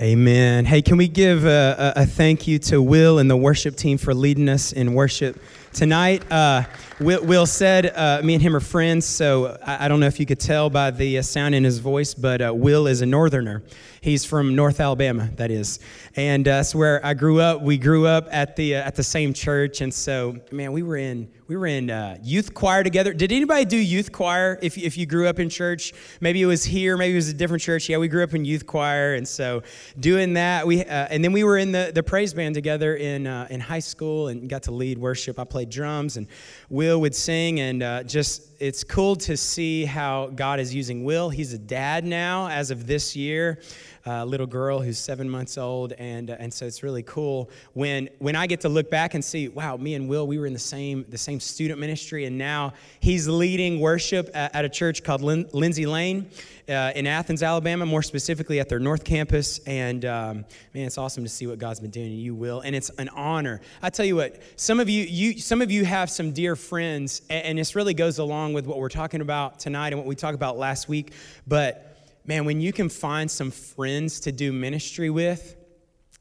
Amen. Hey, can we give a, a, a, thank you to Will and the worship team for leading us in worship tonight? Uh, Will, Will, said, uh, me and him are friends, so I, I, don't know if you could tell by the uh, sound in his voice, but uh, Will is a northerner. He's from North Alabama, that is. And uh, that's where I grew up. We grew up at the, uh, at the same church, and so, man, we were in we were in uh, youth choir together. Did anybody do youth choir if, if you grew up in church? Maybe it was here, maybe it was a different church. Yeah, we grew up in youth choir. And so doing that, we, and then we were in the, the praise band together in, in high school and got to lead worship. I played drums and Will would sing. And uh, just, it's cool to see how God is using Will. He's a dad now as of this year uh, little girl who's seven months old, and uh, and so it's really cool when when I get to look back and see, wow, me and Will, we were in the same the same student ministry, and now he's leading worship at, at a church called Lin- Lindsay Lane. Uh, in Athens, Alabama, more specifically at their North Campus. And um, man, it's awesome to see what God's been doing, and you will. And it's an honor. I tell you what, some of you, you some of you have some dear friends, and, and this really goes along with what we're talking about tonight and what we talked about last week. But man, when you can find some friends to do ministry with,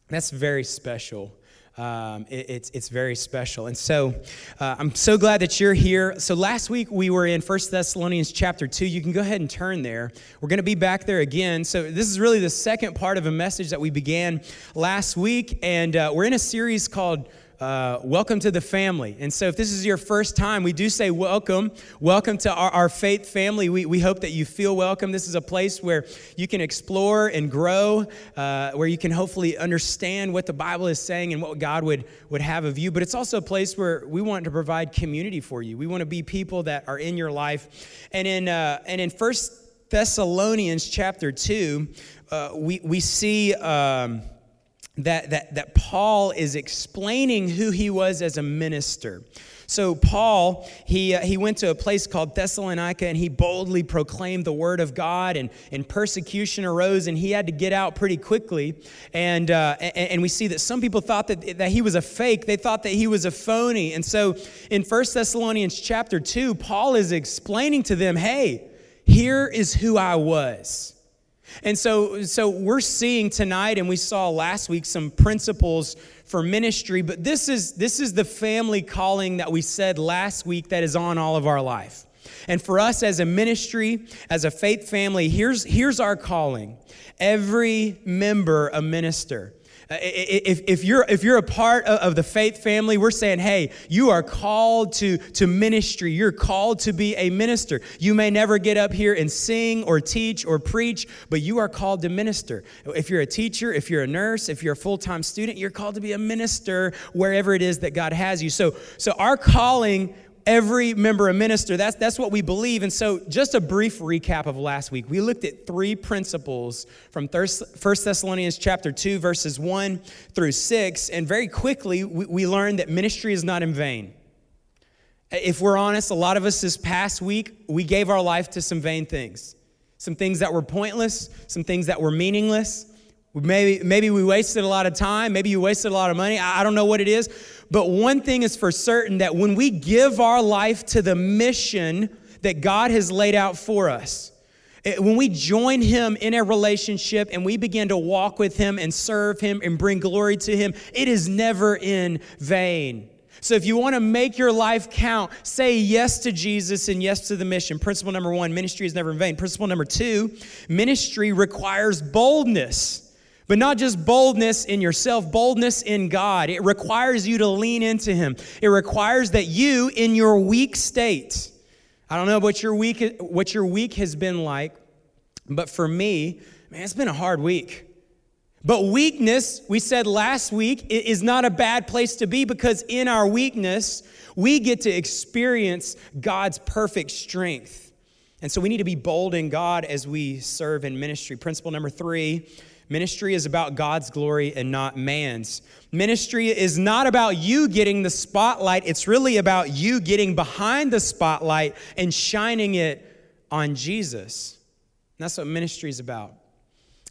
that's very special. Um, it, it's, it's very special. And so uh, I'm so glad that you're here. So last week we were in First Thessalonians chapter 2. You can go ahead and turn there. We're going to be back there again. So this is really the second part of a message that we began last week. And uh, we're in a series called uh, welcome to the family. And so, if this is your first time, we do say welcome. Welcome to our, our faith family. We, we hope that you feel welcome. This is a place where you can explore and grow, uh, where you can hopefully understand what the Bible is saying and what God would, would have of you. But it's also a place where we want to provide community for you. We want to be people that are in your life. And in, uh, and in First Thessalonians chapter 2, uh, we, we see. Um, that, that, that Paul is explaining who he was as a minister. So, Paul, he, uh, he went to a place called Thessalonica and he boldly proclaimed the word of God, and, and persecution arose, and he had to get out pretty quickly. And, uh, and, and, we see that some people thought that, that he was a fake, they thought that he was a phony. And so, in 1 Thessalonians chapter 2, Paul is explaining to them, hey, here is who I was. And so, so we're seeing tonight, and we saw last week some principles for ministry, but this is, this is the family calling that we said last week that is on all of our life. And for us as a ministry, as a faith family, here's, here's our calling every member a minister. Uh, if, if, you're, if you're a part of the faith family, we're saying, hey, you are called to, to ministry. You're called to be a minister. You may never get up here and sing or teach or preach, but you are called to minister. If you're a teacher, if you're a nurse, if you're a full time student, you're called to be a minister wherever it is that God has you. So, so our calling every member a minister. That's, that's what we believe. And so, just a brief recap of last week. We looked at three principles from 1 Thessalonians chapter 2, verses 1 through 6. And very quickly, we, we learned that ministry is not in vain. If we're honest, a lot of us this past week, we gave our life to some vain things. Some things that were pointless, some things that were meaningless. Maybe, maybe we wasted a lot of time. Maybe you wasted a lot of money. I don't know what it is. But one thing is for certain that when we give our life to the mission that God has laid out for us, when we join Him in a relationship and we begin to walk with Him and serve Him and bring glory to Him, it is never in vain. So if you want to make your life count, say yes to Jesus and yes to the mission. Principle number one ministry is never in vain. Principle number two ministry requires boldness. But not just boldness in yourself, boldness in God. It requires you to lean into Him. It requires that you, in your weak state, I don't know what your week, what your week has been like, but for me, man, it's been a hard week. But weakness, we said last week, is not a bad place to be because in our weakness, we get to experience God's perfect strength. And so we need to be bold in God as we serve in ministry. Principle number three Ministry is about God's glory and not man's. Ministry is not about you getting the spotlight, it's really about you getting behind the spotlight and shining it on Jesus. And that's what ministry is about.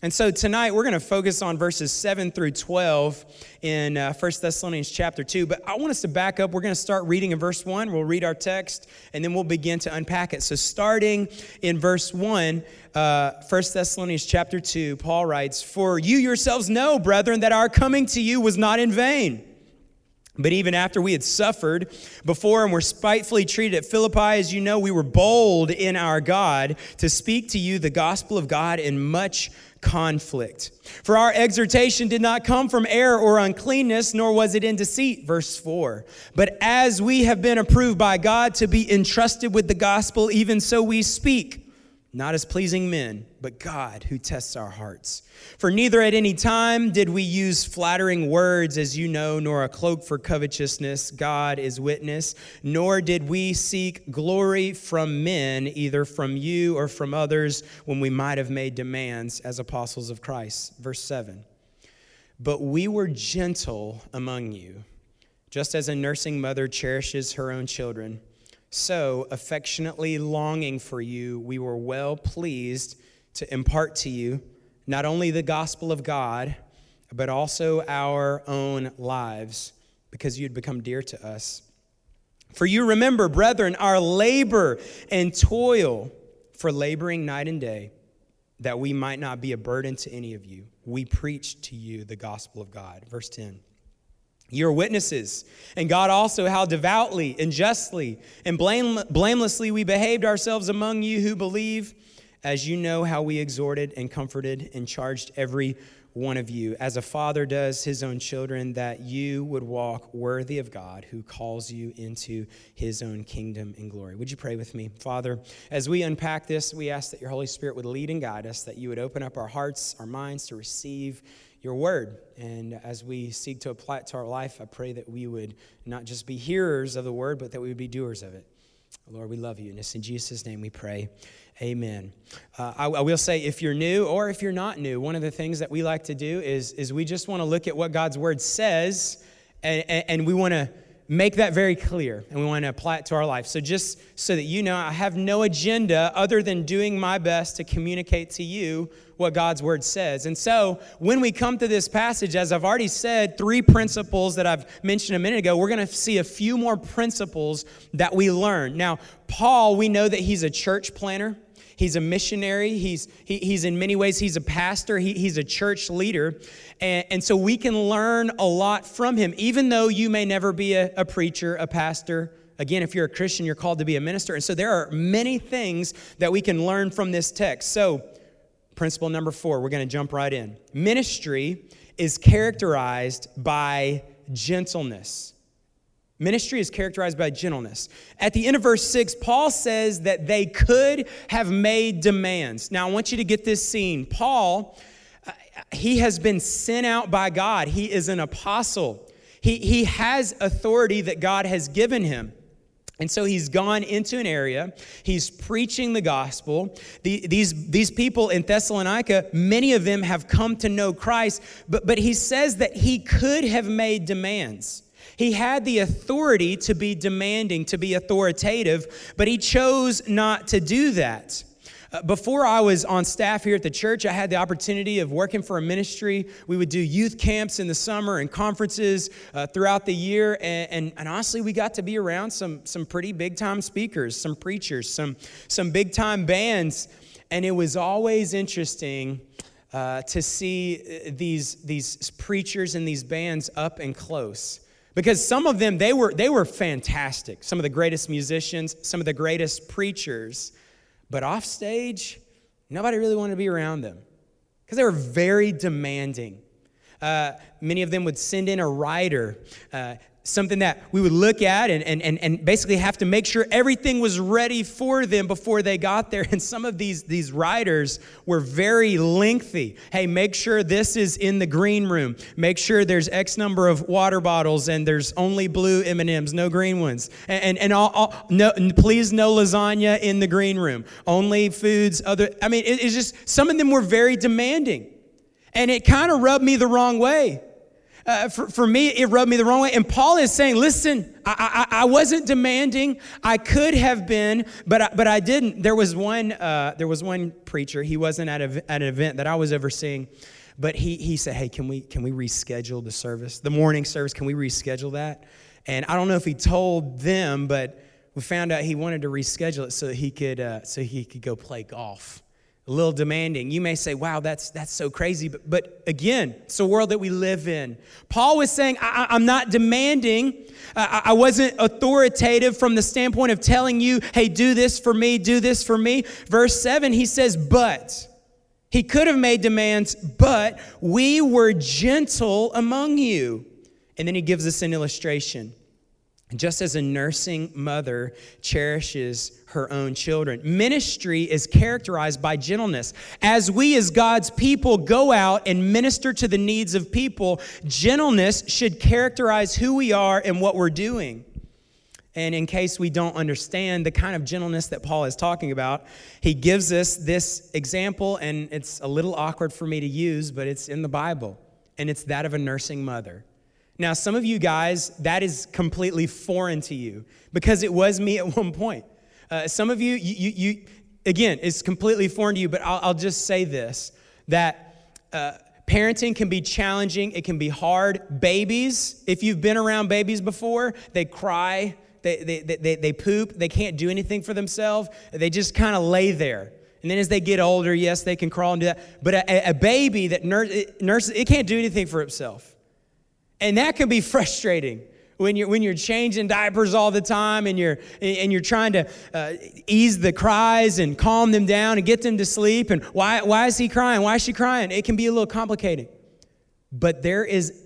And so tonight we're going to focus on verses 7 through 12 in uh, 1 Thessalonians chapter 2. But I want us to back up. We're going to start reading in verse 1. We'll read our text and then we'll begin to unpack it. So starting in verse 1, uh, 1 Thessalonians chapter 2, Paul writes, For you yourselves know, brethren, that our coming to you was not in vain. But even after we had suffered before and were spitefully treated at Philippi, as you know, we were bold in our God to speak to you the gospel of God in much conflict. For our exhortation did not come from error or uncleanness, nor was it in deceit. Verse 4. But as we have been approved by God to be entrusted with the gospel, even so we speak not as pleasing men, but God who tests our hearts. For neither at any time did we use flattering words, as you know, nor a cloak for covetousness, God is witness, nor did we seek glory from men, either from you or from others, when we might have made demands as apostles of Christ. Verse 7 But we were gentle among you, just as a nursing mother cherishes her own children so, affectionately longing for you, we were well pleased to impart to you not only the gospel of God, but also our own lives, because you had become dear to us. For you remember, brethren, our labor and toil for laboring night and day, that we might not be a burden to any of you. We preach to you the gospel of God. Verse 10. You're witnesses. And God also, how devoutly and justly and blame, blamelessly we behaved ourselves among you who believe, as you know how we exhorted and comforted and charged every one of you, as a father does his own children, that you would walk worthy of God who calls you into his own kingdom and glory. Would you pray with me? Father, as we unpack this, we ask that your Holy Spirit would lead and guide us, that you would open up our hearts, our minds to receive your word. And as we seek to apply it to our life, I pray that we would not just be hearers of the word, but that we would be doers of it. Lord, we love you. And it's in Jesus' name we pray. Amen. Uh, I, I, will say, if you're new or if you're not new, one of the things that we like to do is, is we just want to look at what God's word says and, and, and we want to make that very clear and we want to apply it to our life. So, just so that you know, I have no agenda other than doing my best to communicate to you what God's word says. And so, when we come to this passage, as I've already said, three principles that I've mentioned a minute ago, we're going to see a few more principles that we learn. Now, Paul, we know that he's a church planter. He's a missionary. He's, he, he's in many ways, he's a pastor. He, he's a church leader. And, and so we can learn a lot from him, even though you may never be a, a preacher, a pastor. Again, if you're a Christian, you're called to be a minister. And so there are many things that we can learn from this text. So, principle number four, we're going to jump right in. Ministry is characterized by gentleness. Ministry is characterized by gentleness. At the end of verse 6, Paul says that they could have made demands. Now, I want you to get this scene. Paul, uh, he has been sent out by God, he is an apostle. He, he has authority that God has given him. And so he's gone into an area, he's preaching the gospel. The, these, these people in Thessalonica, many of them have come to know Christ, but, but he says that he could have made demands. He had the authority to be demanding, to be authoritative, but he chose not to do that. Uh, before I was on staff here at the church, I had the opportunity of working for a ministry. We would do youth camps in the summer and conferences uh, throughout the year. And, and, and, honestly, we got to be around some, some pretty big time speakers, some preachers, some, some big time bands. And it was always interesting uh, to see uh, these, these preachers and these bands up and close because some of them they were they were fantastic. Some of the greatest musicians some of the greatest preachers. But off stage nobody really wanted to be around them. Because they were very demanding. Uh, many of them would send in a rider uh, something that we would look at and, and, and, and basically have to make sure everything was ready for them before they got there. And some of these, these riders were very lengthy. Hey, make sure this is in the green room. Make sure there's X number of water bottles and there's only blue M&Ms, no green ones. And, and, and all, all, no, please no lasagna in the green room. Only foods, other, I mean, it, it's just, some of them were very demanding. And it kind of rubbed me the wrong way Uh, for, for me, it rubbed me the wrong way. And Paul is saying, listen, I, I, I wasn't demanding. I could have been, but I, but I didn't. There was one, uh, there was one preacher. He wasn't at, a, at an event that I was overseeing, but he, he said, hey, can we, can we reschedule the service? The morning service, can we reschedule that? And I don't know if he told them, but we found out he wanted to reschedule it so he could, uh, so he could go play golf a little demanding. You may say, wow, that's, that's so crazy. But, but again, it's a world that we live in. Paul was saying, I, am not demanding. I, I wasn't authoritative from the standpoint of telling you, hey, do this for me, do this for me. Verse 7, he says, but. He could have made demands, but we were gentle among you. And then he gives us an illustration. Just as a nursing mother cherishes her own children. Ministry is characterized by gentleness. As we, as God's people, go out and minister to the needs of people, gentleness should characterize who we are and what we're doing. And in case we don't understand the kind of gentleness that Paul is talking about, he gives us this example, and it's a little awkward for me to use, but it's in the Bible, and it's that of a nursing mother. Now, some of you guys, that is completely foreign to you because it was me at one point. Uh, some of you, you, you, you, again, it's completely foreign to you, but I'll, I'll just say this that uh, parenting can be challenging, it can be hard. Babies, if you've been around babies before, they cry, they, they, they, they poop, they can't do anything for themselves, they just kind of lay there. And then as they get older, yes, they can crawl and do that. But a, a baby that nurses, it can't do anything for itself. And that can be frustrating when you're, when you're changing diapers all the time and you're, and you're trying to uh, ease the cries and calm them down and get them to sleep. And why, why is he crying? Why is she crying? It can be a little complicated. But there is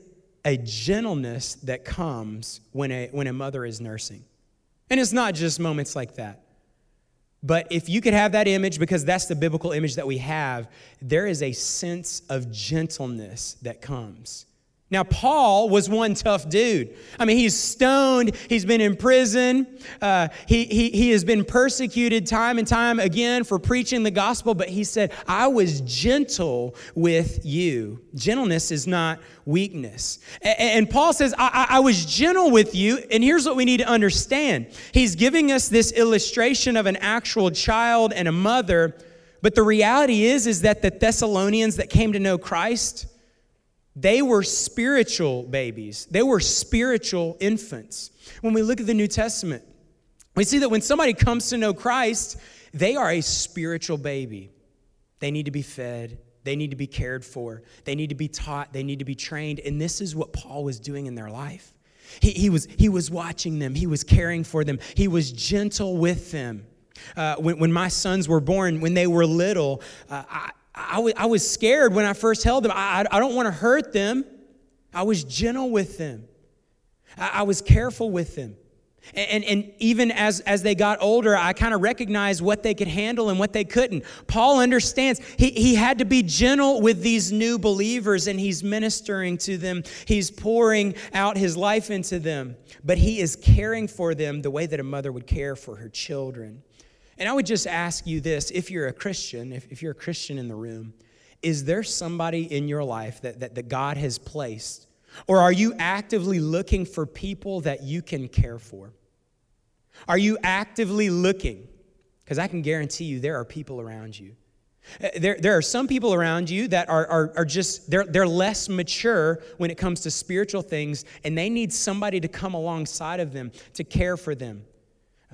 a gentleness that comes when a, when a mother is nursing. And it's not just moments like that. But if you could have that image, because that's the biblical image that we have, there is a sense of gentleness that comes. Now, Paul was one tough dude. I mean, he's stoned, he's been in prison, uh, he, he, he has been persecuted time and time again for preaching the gospel, but he said, I was gentle with you. Gentleness is not weakness. And, and Paul says, I, I, I was gentle with you, and here's what we need to understand. He's giving us this illustration of an actual child and a mother, but the reality is, is that the Thessalonians that came to know Christ, they were spiritual babies, they were spiritual infants. When we look at the New Testament, we see that when somebody comes to know Christ, they are a spiritual baby. They need to be fed, they need to be cared for, they need to be taught, they need to be trained. And this is what Paul was doing in their life. He, he, was, he was watching them, he was caring for them, he was gentle with them. Uh, when, when my sons were born, when they were little, uh, I, I, w- I was scared when I first held them. I, I don't want to hurt them. I was gentle with them, I, I was careful with them. And, and, and, even as, as they got older, I kind of recognized what they could handle and what they couldn't. Paul understands he, he had to be gentle with these new believers and he's ministering to them. He's pouring out his life into them, but he is caring for them the way that a mother would care for her children. And I would just ask you this if you're a Christian, if, if you're a Christian in the room, is there somebody in your life that, that, that God has placed? Or are you actively looking for people that you can care for? Are you actively looking? Because I can guarantee you there are people around you. Uh, there, there are some people around you that are, are, are just, they're, they're less mature when it comes to spiritual things, and they need somebody to come alongside of them to care for them,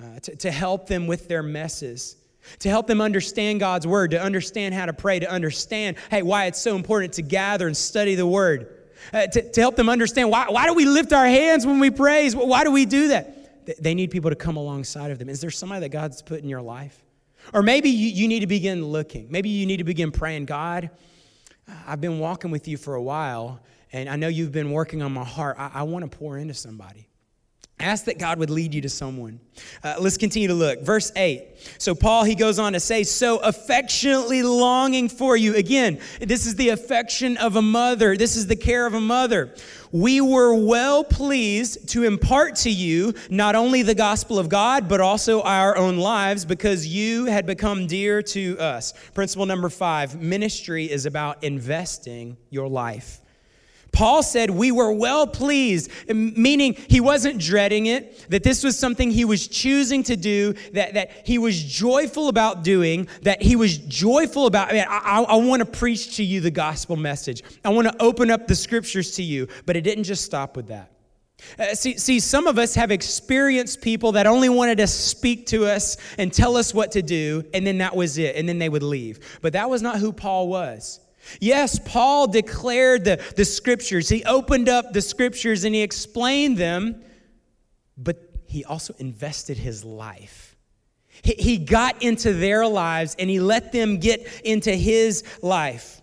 uh, to, to help them with their messes, to help them understand God's word, to understand how to pray, to understand, hey, why it's so important to gather and study the word, uh, to, to help them understand why, why do we lift our hands when we praise? Why do we do that? They need people to come alongside of them. Is there somebody that God's put in your life? Or maybe you, you need to begin looking. Maybe you need to begin praying, God, I've been walking with you for a while, and I know you've been working on my heart. I, I want to pour into somebody. Ask that God would lead you to someone. Uh, let's continue to look. Verse 8. So, Paul, he goes on to say, So affectionately longing for you. Again, this is the affection of a mother, this is the care of a mother. We were well pleased to impart to you not only the gospel of God, but also our own lives because you had become dear to us. Principle number five ministry is about investing your life. Paul said we were well pleased, meaning he wasn't dreading it, that this was something he was choosing to do, that, that he was joyful about doing, that he was joyful about. I, mean, I, I want to preach to you the gospel message. I want to open up the scriptures to you, but it didn't just stop with that. Uh, see, see, some of us have experienced people that only wanted to speak to us and tell us what to do, and then that was it, and then they would leave. But that was not who Paul was. Yes, Paul declared the, the scriptures. He opened up the scriptures and he explained them, but he also invested his life. He, he got into their lives and he let them get into his life.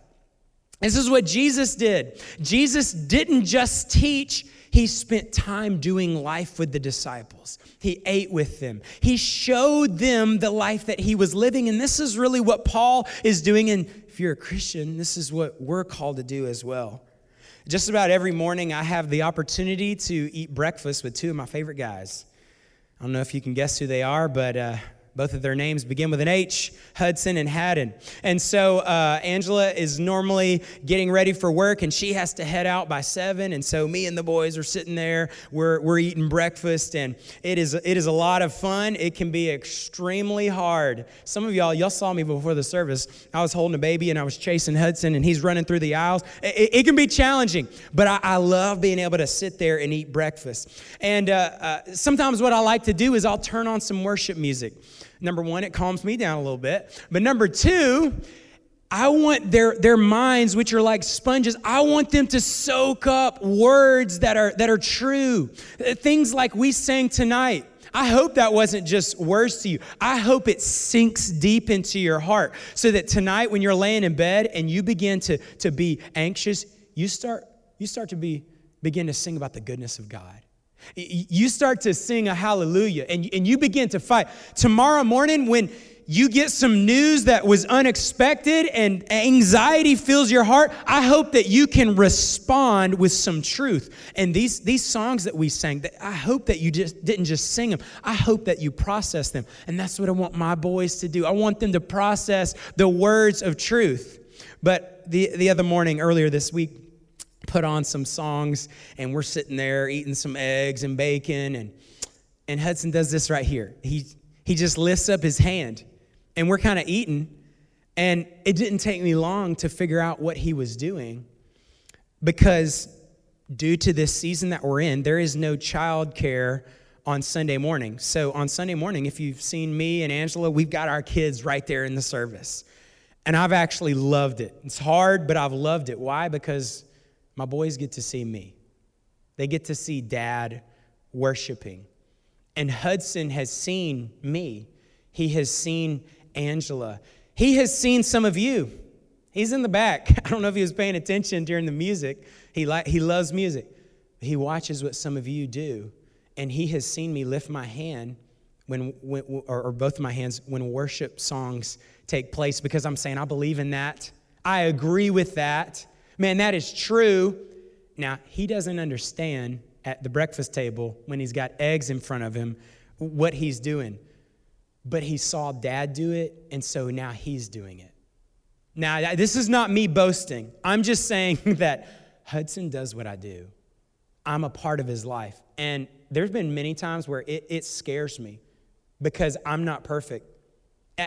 This is what Jesus did. Jesus didn't just teach, he spent time doing life with the disciples. He ate with them. He showed them the life that he was living. And this is really what Paul is doing in you're a Christian, this is what we're called to do as well. Just about every morning, I have the opportunity to eat breakfast with two of my favorite guys. I don't know if you can guess who they are, but uh, both of their names begin with an H, Hudson and Haddon. And so uh, Angela is normally getting ready for work and she has to head out by seven. And so me and the boys are sitting there, we're, we're eating breakfast, and it is, it is a lot of fun. It can be extremely hard. Some of y'all, y'all saw me before the service. I was holding a baby and I was chasing Hudson and he's running through the aisles. It, it can be challenging, but I, I, love being able to sit there and eat breakfast. And uh, uh, sometimes what I like to do is I'll turn on some worship music. Number one, it calms me down a little bit. But number two, I want their, their minds, which are like sponges, I want them to soak up words that are, that are true. Uh, things like we sang tonight. I hope that wasn't just words to you. I hope it sinks deep into your heart so that tonight when you're laying in bed and you begin to, to be anxious, you start, you start to be, begin to sing about the goodness of God. You start to sing a hallelujah and, and you begin to fight. Tomorrow morning, when you get some news that was unexpected and anxiety fills your heart, I hope that you can respond with some truth. And these, these songs that we sang, I hope that you just didn't just sing them. I hope that you process them. And that's what I want my boys to do. I want them to process the words of truth. But the, the other morning, earlier this week, put on some songs and we're sitting there eating some eggs and bacon and and Hudson does this right here. He he just lifts up his hand and we're kind of eating and it didn't take me long to figure out what he was doing because due to this season that we're in, there is no child care on Sunday morning. So on Sunday morning, if you've seen me and Angela, we've got our kids right there in the service. And I've actually loved it. It's hard, but I've loved it. Why? Because my boys get to see me. They get to see dad worshiping. And Hudson has seen me. He has seen Angela. He has seen some of you. He's in the back. I don't know if he was paying attention during the music. He, li- he loves music. He watches what some of you do. And he has seen me lift my hand when, when or, or both my hands when worship songs take place because I'm saying, I believe in that. I agree with that. Man, that is true. Now, he doesn't understand at the breakfast table when he's got eggs in front of him what he's doing. But he saw dad do it, and so now he's doing it. Now, this is not me boasting. I'm just saying that Hudson does what I do. I'm a part of his life. And there's been many times where it, it scares me because I'm not perfect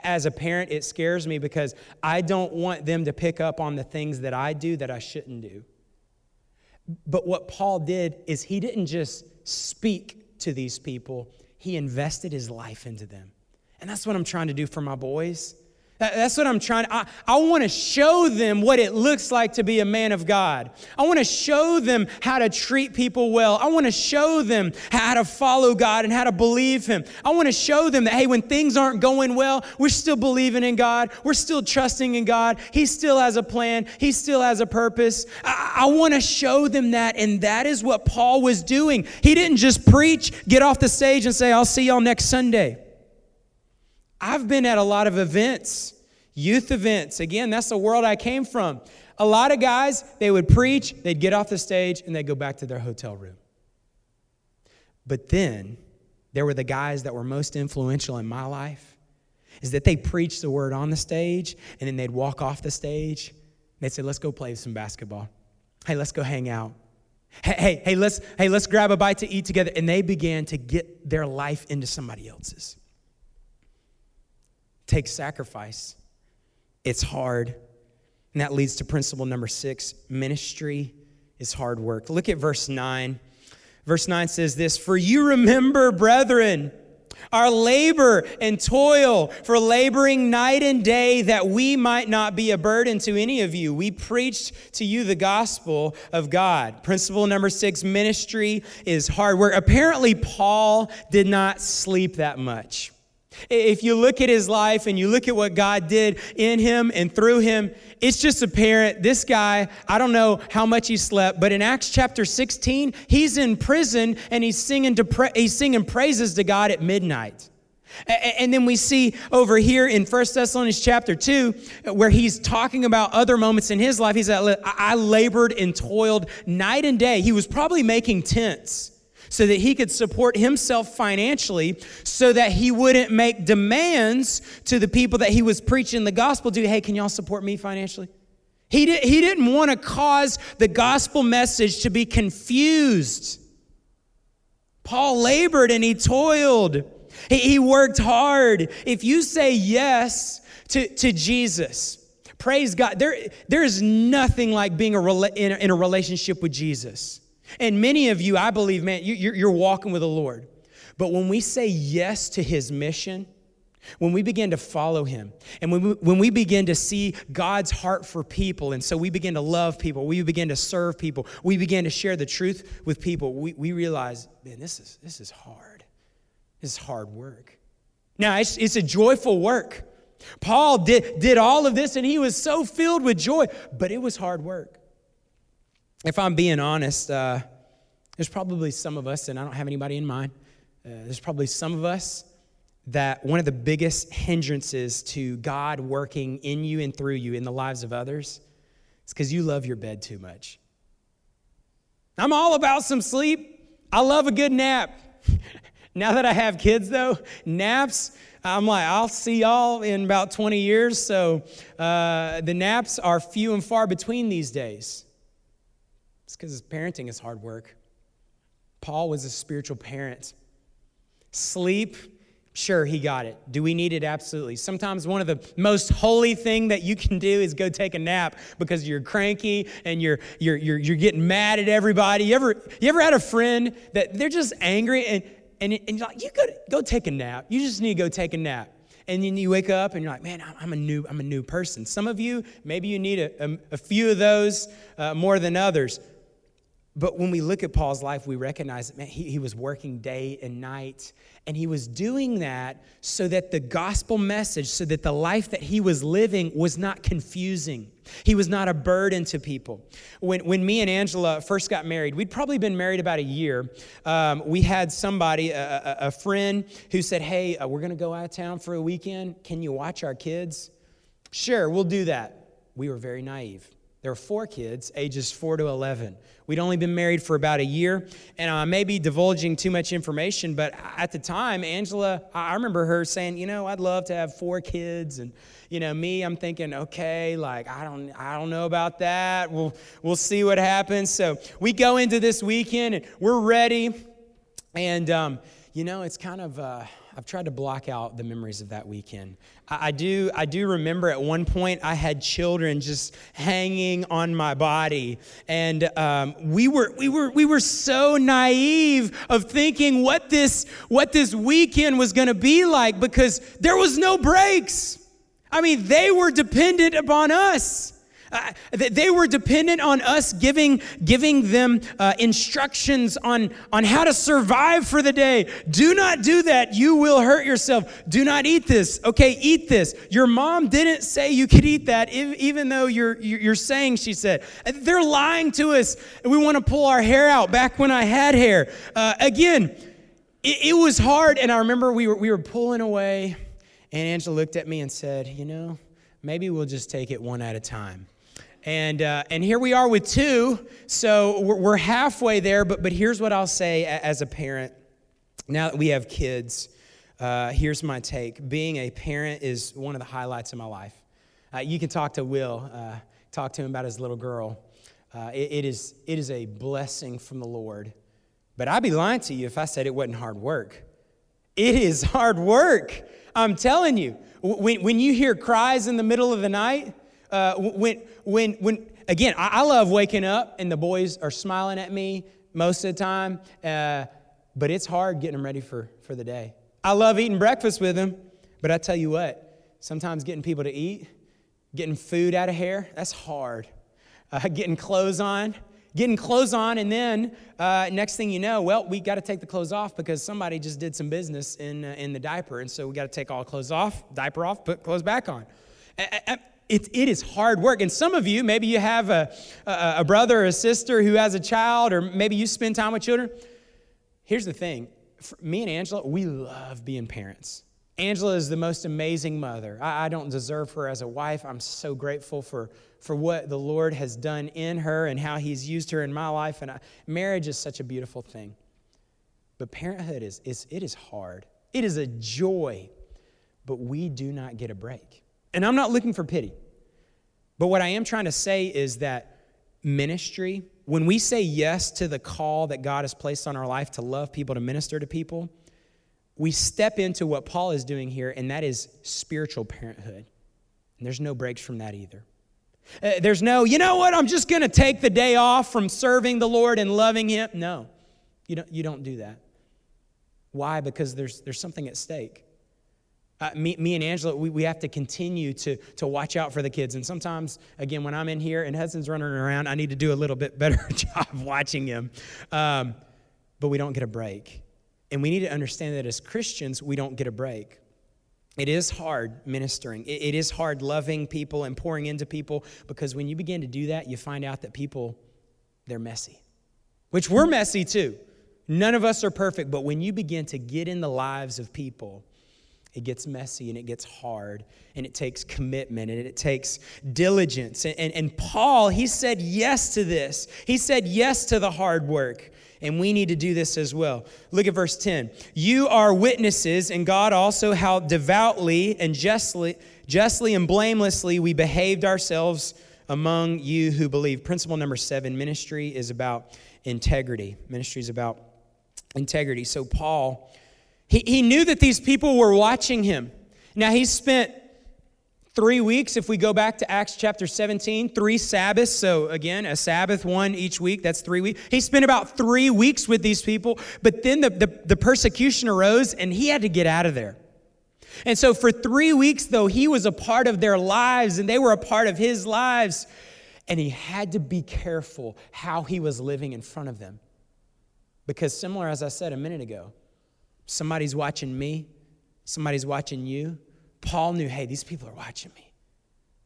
as a parent, it scares me because I don't want them to pick up on the things that I do that I shouldn't do. But what Paul did is he didn't just speak to these people, he invested his life into them. And that's what I'm trying to do for my boys. That's what I'm trying. I, I want to show them what it looks like to be a man of God. I want to show them how to treat people well. I want to show them how to follow God and how to believe Him. I want to show them that, hey, when things aren't going well, we're still believing in God. We're still trusting in God. He still has a plan, He still has a purpose. I, I want to show them that. And that is what Paul was doing. He didn't just preach, get off the stage, and say, I'll see y'all next Sunday. I've been at a lot of events, youth events. Again, that's the world I came from. A lot of guys, they would preach, they'd get off the stage, and they'd go back to their hotel room. But then there were the guys that were most influential in my life, is that they preached the word on the stage, and then they'd walk off the stage. They'd say, Let's go play some basketball. Hey, let's go hang out. Hey, hey, hey, let's, hey, let's grab a bite to eat together. And they began to get their life into somebody else's. Take sacrifice. It's hard. And that leads to principle number six ministry is hard work. Look at verse 9. Verse 9 says this For you remember, brethren, our labor and toil for laboring night and day that we might not be a burden to any of you. We preached to you the gospel of God. Principle number six ministry is hard work. Apparently, Paul did not sleep that much. If you look at his life and you look at what God did in him and through him, it's just apparent this guy, I don't know how much he slept, but in Acts chapter 16, he's in prison and he's singing, pra- he's singing praises to God at midnight. And then we see over here in 1 Thessalonians chapter 2, where he's talking about other moments in his life. He said, I labored and toiled night and day. He was probably making tents so that he could support himself financially, so that he wouldn't make demands to the people that he was preaching the gospel to. Hey, can y'all support me financially? He, did, he didn't want to cause the gospel message to be confused. Paul labored and he toiled. He, he worked hard. If you say yes to, to Jesus, praise God, there, there is nothing like being a, in, a, in a relationship with Jesus. And many of you, I believe, man, you, you're walking with the Lord. But when we say yes to his mission, when we begin to follow him, and when we, when we begin to see God's heart for people, and so we begin to love people, we begin to serve people, we begin to share the truth with people, we, we realize, man, this is, this is hard. This is hard work. Now, it's, it's a joyful work. Paul did, did all of this, and he was so filled with joy, but it was hard work if I'm being honest, uh, there's probably some of us, and I don't have anybody in mind, uh, there's probably some of us that one of the biggest hindrances to God working in you and through you in the lives of others is because you love your bed too much. I'm all about some sleep. I love a good nap. now that I have kids, though, naps, I'm like, I'll see y'all in about 20 years. So uh, the naps are few and far between these days. Because parenting is hard work. Paul was a spiritual parent. Sleep, sure, he got it. Do we need it? Absolutely. Sometimes one of the most holy thing that you can do is go take a nap because you're cranky and you're, you're, you're, you're getting mad at everybody. You ever, you ever had a friend that they're just angry and, and, and you're like, you go, go take a nap. You just need to go take a nap and then you wake up and you're like, man, I'm a new, I'm a new person. Some of you, maybe you need a, a, a few of those uh, more than others. But when we look at Paul's life, we recognize that man, he, he was working day and night. And he was doing that so that the gospel message, so that the life that he was living was not confusing. He was not a burden to people. When, when me and Angela first got married, we'd probably been married about a year. Um, we had somebody, a, a, a, friend, who said, Hey, uh, we're going to go out of town for a weekend. Can you watch our kids? Sure, we'll do that. We were very naive. There were four kids, ages four to 11. We'd only been married for about a year, and I may be divulging too much information, but at the time, Angela, I remember her saying, you know, I'd love to have four kids, and you know, me, I'm thinking, okay, like I don't, I don't know about that. We'll, we'll see what happens. So we go into this weekend, and we're ready, and um, you know, it's kind of. Uh, I've tried to block out the memories of that weekend. I, I, do, I do remember at one point I had children just hanging on my body, and um, we were we were we were so naive of thinking what this what this weekend was going to be like because there was no breaks. I mean, they were dependent upon us. Uh, they were dependent on us giving, giving them uh, instructions on, on how to survive for the day. Do not do that. You will hurt yourself. Do not eat this. Okay, eat this. Your mom didn't say you could eat that, even though you're, you're saying she said. They're lying to us, we want to pull our hair out back when I had hair. Uh, again, it, it was hard, and I remember we were, we were pulling away, and Angela looked at me and said, You know, maybe we'll just take it one at a time. And, uh, and here we are with two. So we're, we're halfway there, but, but here's what I'll say as a parent. Now that we have kids, uh, here's my take. Being a parent is one of the highlights of my life. Uh, you can talk to Will, uh, talk to him about his little girl. Uh, it, it, is, it is a blessing from the Lord. But I'd be lying to you if I said it wasn't hard work. It is hard work. I'm telling you. When, when you hear cries in the middle of the night, uh, when, when, when, again, I, I, love waking up and the boys are smiling at me most of the time, uh, but it's hard getting them ready for, for the day. I love eating breakfast with them, but I tell you what, sometimes getting people to eat, getting food out of hair, that's hard. Uh, getting clothes on, getting clothes on, and then uh, next thing you know, well, we got to take the clothes off because somebody just did some business in, uh, in the diaper. And so we got to take all clothes off, diaper off, put clothes back on. It, it is hard work. And some of you, maybe you have a, a, a brother or a sister who has a child, or maybe you spend time with children. Here's the thing For me and Angela, we love being parents. Angela is the most amazing mother. I, I, don't deserve her as a wife. I'm so grateful for, for what the Lord has done in her and how He's used her in my life. And I, marriage is such a beautiful thing. But parenthood is, is it is hard. It is a joy, but we do not get a break. And I'm not looking for pity. But what I am trying to say is that ministry, when we say yes to the call that God has placed on our life to love people, to minister to people, we step into what Paul is doing here, and that is spiritual parenthood. And there's no breaks from that either. Uh, there's no, you know what, I'm just going to take the day off from serving the Lord and loving Him. No, you don't, you don't do that. Why? Because there's, there's something at stake. Uh, me, me and Angela, we, we have to continue to, to watch out for the kids. And sometimes, again, when I'm in here and Hudson's running around, I need to do a little bit better job watching him. Um, but we don't get a break. And we need to understand that as Christians, we don't get a break. It is hard ministering. It, it is hard loving people and pouring into people because when you begin to do that, you find out that people, they're messy, which we're messy too. None of us are perfect, but when you begin to get in the lives of people, it gets messy and it gets hard and it takes commitment and it takes diligence. And, and, and, Paul, he said yes to this. He said yes to the hard work. And we need to do this as well. Look at verse 10. You are witnesses, and God also, how devoutly and justly, justly and blamelessly we behaved ourselves among you who believe. Principle number seven ministry is about integrity. Ministry is about integrity. So, Paul he, he knew that these people were watching him. Now, he spent three weeks, if we go back to Acts chapter 17, three Sabbaths. So, again, a Sabbath, one each week. That's three weeks. He spent about three weeks with these people, but then the, the, the persecution arose and he had to get out of there. And so, for three weeks, though, he was a part of their lives and they were a part of his lives. And he had to be careful how he was living in front of them. Because, similar as I said a minute ago, Somebody's watching me, somebody's watching you. Paul knew, hey, these people are watching me.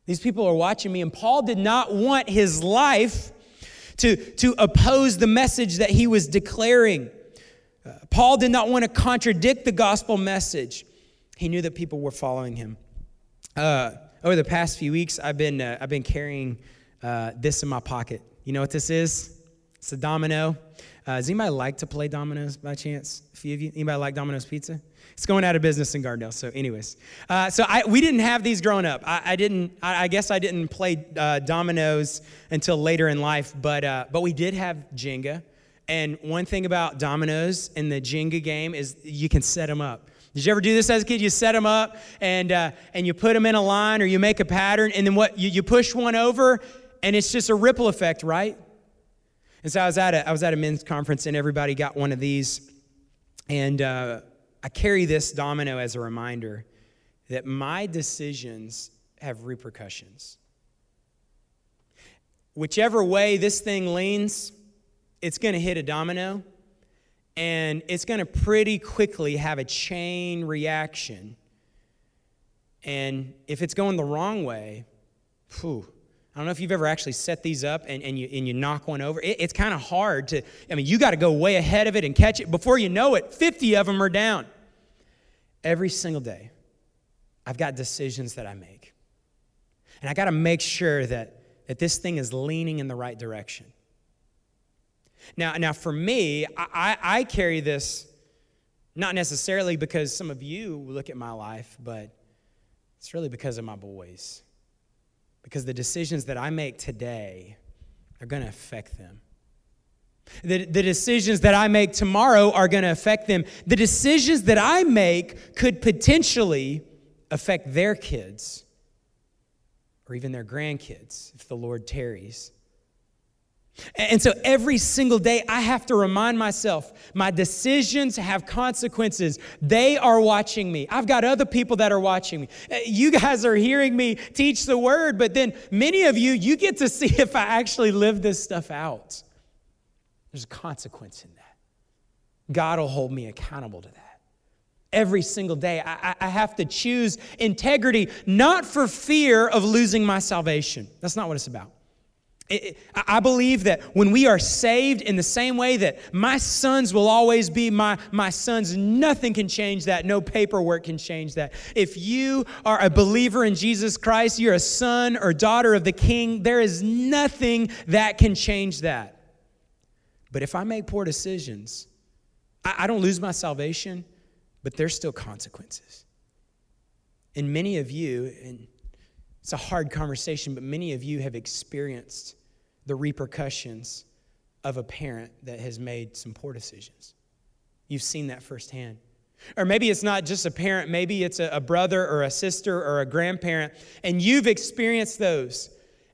These people are watching me, and Paul did not want his life to, to oppose the message that he was declaring. Uh, Paul did not want to contradict the gospel message. He knew that people were following him. Uh, over the past few weeks, I've been, uh, I've been carrying uh, this in my pocket. You know what this is? It's a domino. Uh, does anybody like to play dominoes by chance? A few of you? Anybody like Domino's Pizza? It's going out of business in Gardendale. So, anyways, uh, so I, we didn't have these growing up. I, I didn't. I, I, guess I didn't play uh, dominoes until later in life. But uh, but we did have Jenga. And one thing about dominoes in the Jenga game is you can set them up. Did you ever do this as a kid? You set them up and uh, and you put them in a line or you make a pattern, and then what? You, you push one over, and it's just a ripple effect, right? And so I was at a, I was at a men's conference and everybody got one of these. And uh, I carry this domino as a reminder that my decisions have repercussions. Whichever way this thing leans, it's going to hit a domino and it's going to pretty quickly have a chain reaction. And if it's going the wrong way, whew, I don't know if you've ever actually set these up and, and, you, and you knock one over. It, it's kind of hard to, I mean, you got to go way ahead of it and catch it. Before you know it, 50 of them are down. Every single day, I've got decisions that I make. And I got to make sure that, that this thing is leaning in the right direction. Now, now for me, I, I carry this not necessarily because some of you look at my life, but it's really because of my boys. Because the decisions that I make today are going to affect them. The, the decisions that I make tomorrow are going to affect them. The decisions that I make could potentially affect their kids or even their grandkids if the Lord tarries. And so every single day, I have to remind myself my decisions have consequences. They are watching me. I've got other people that are watching me. You guys are hearing me teach the word, but then many of you, you get to see if I actually live this stuff out. There's a consequence in that. God will hold me accountable to that. Every single day, I, I have to choose integrity, not for fear of losing my salvation. That's not what it's about. I believe that when we are saved in the same way that my sons will always be my, my sons, nothing can change that. No paperwork can change that. If you are a believer in Jesus Christ, you're a son or daughter of the King, there is nothing that can change that. But if I make poor decisions, I, I don't lose my salvation, but there's still consequences. And many of you, and it's a hard conversation, but many of you have experienced the repercussions of a parent that has made some poor decisions. You've seen that firsthand. Or maybe it's not just a parent, maybe it's a, a brother or a sister or a grandparent, and you've experienced those.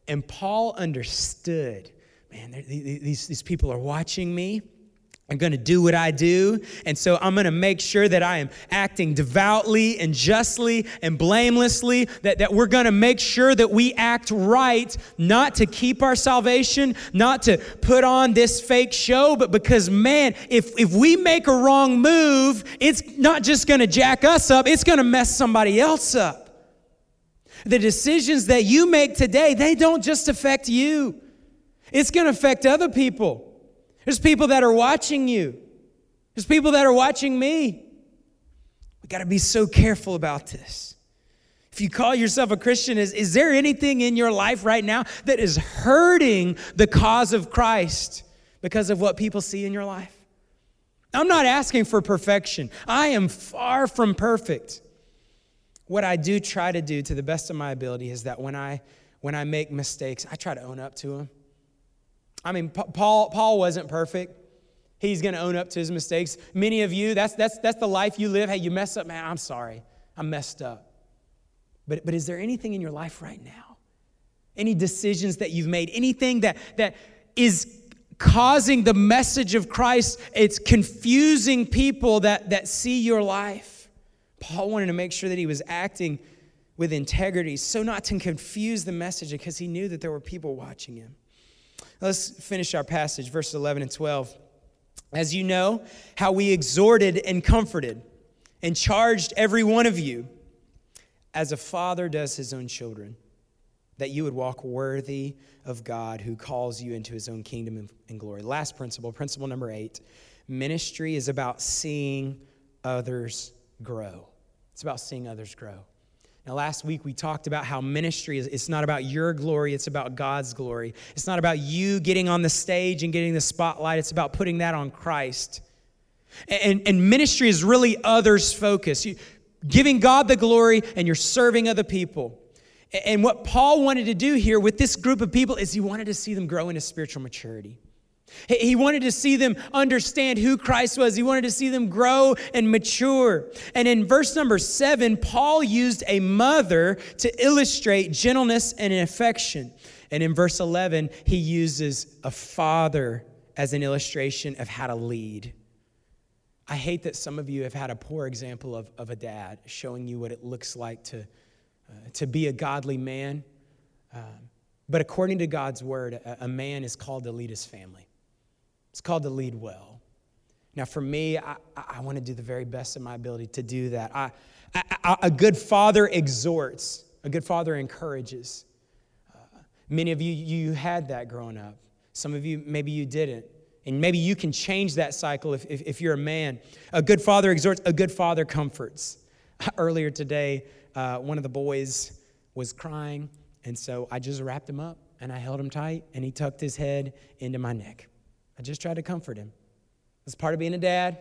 And Paul understood man, these, these people are watching me. I'm going to do what I do. And so I'm going to make sure that I am acting devoutly and justly and blamelessly, that, that we're going to make sure that we act right, not to keep our salvation, not to put on this fake show, but because, man, if, if we make a wrong move, it's not just going to jack us up, it's going to mess somebody else up. The decisions that you make today, they don't just affect you, it's going to affect other people. There's people that are watching you. There's people that are watching me. We got to be so careful about this. If you call yourself a Christian, is, is there anything in your life right now that is hurting the cause of Christ because of what people see in your life? I'm not asking for perfection. I am far from perfect. What I do try to do to the best of my ability is that when I when I make mistakes, I try to own up to them. I mean, Paul, Paul wasn't perfect. He's going to own up to his mistakes. Many of you, that's, that's, that's the life you live. Hey, you mess up, man, I'm sorry. I messed up. But, but is there anything in your life right now? Any decisions that you've made? Anything that, that is causing the message of Christ? It's confusing people that, that see your life. Paul wanted to make sure that he was acting with integrity so not to confuse the message because he knew that there were people watching him. Let's finish our passage, verses 11 and 12. As you know, how we exhorted and comforted and charged every one of you, as a father does his own children, that you would walk worthy of God who calls you into his own kingdom and glory. Last principle, principle number eight ministry is about seeing others grow. It's about seeing others grow. Now, last week we talked about how ministry is it's not about your glory, it's about God's glory. It's not about you getting on the stage and getting the spotlight, it's about putting that on Christ. And, and ministry is really others focused. You, giving God the glory and you're serving other people. And what Paul wanted to do here with this group of people is he wanted to see them grow into spiritual maturity. He wanted to see them understand who Christ was. He wanted to see them grow and mature. And in verse number seven, Paul used a mother to illustrate gentleness and affection. And in verse 11, he uses a father as an illustration of how to lead. I hate that some of you have had a poor example of, of a dad showing you what it looks like to, uh, to be a godly man. Um, but according to God's word, a, a man is called to lead his family. It's called to lead well. Now, for me, I, I want to do the very best of my ability to do that. I, I, a good father exhorts, a good father encourages. Uh, many of you, you had that growing up. Some of you, maybe you didn't. And maybe you can change that cycle if, if, if you're a man. A good father exhorts, a good father comforts. Earlier today, uh, one of the boys was crying, and so I just wrapped him up and I held him tight, and he tucked his head into my neck. I just tried to comfort him. That's part of being a dad.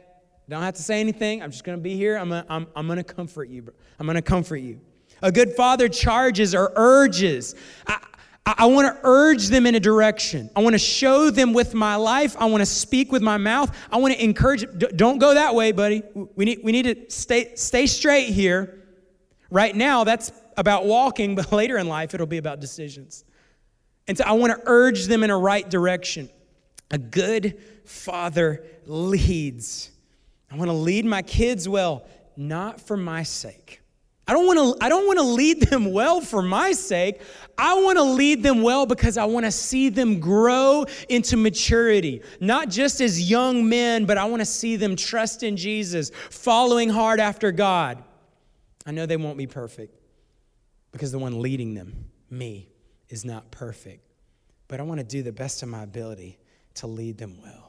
Don't have to say anything. I'm just going to be here. I'm going I'm, I'm to comfort you. I'm going to comfort you. A good father charges or urges. I, I, want to urge them in a direction. I want to show them with my life. I want to speak with my mouth. I want to encourage. Don't go that way, buddy. We need, we need to stay, stay straight here. Right now, that's about walking, but later in life, it'll be about decisions. And so I want to urge them in a right direction. A good father leads. I want to lead my kids well, not for my sake. I don't want to I don't want to lead them well for my sake. I want to lead them well because I want to see them grow into maturity, not just as young men, but I want to see them trust in Jesus, following hard after God. I know they won't be perfect because the one leading them, me, is not perfect. But I want to do the best of my ability to lead them well.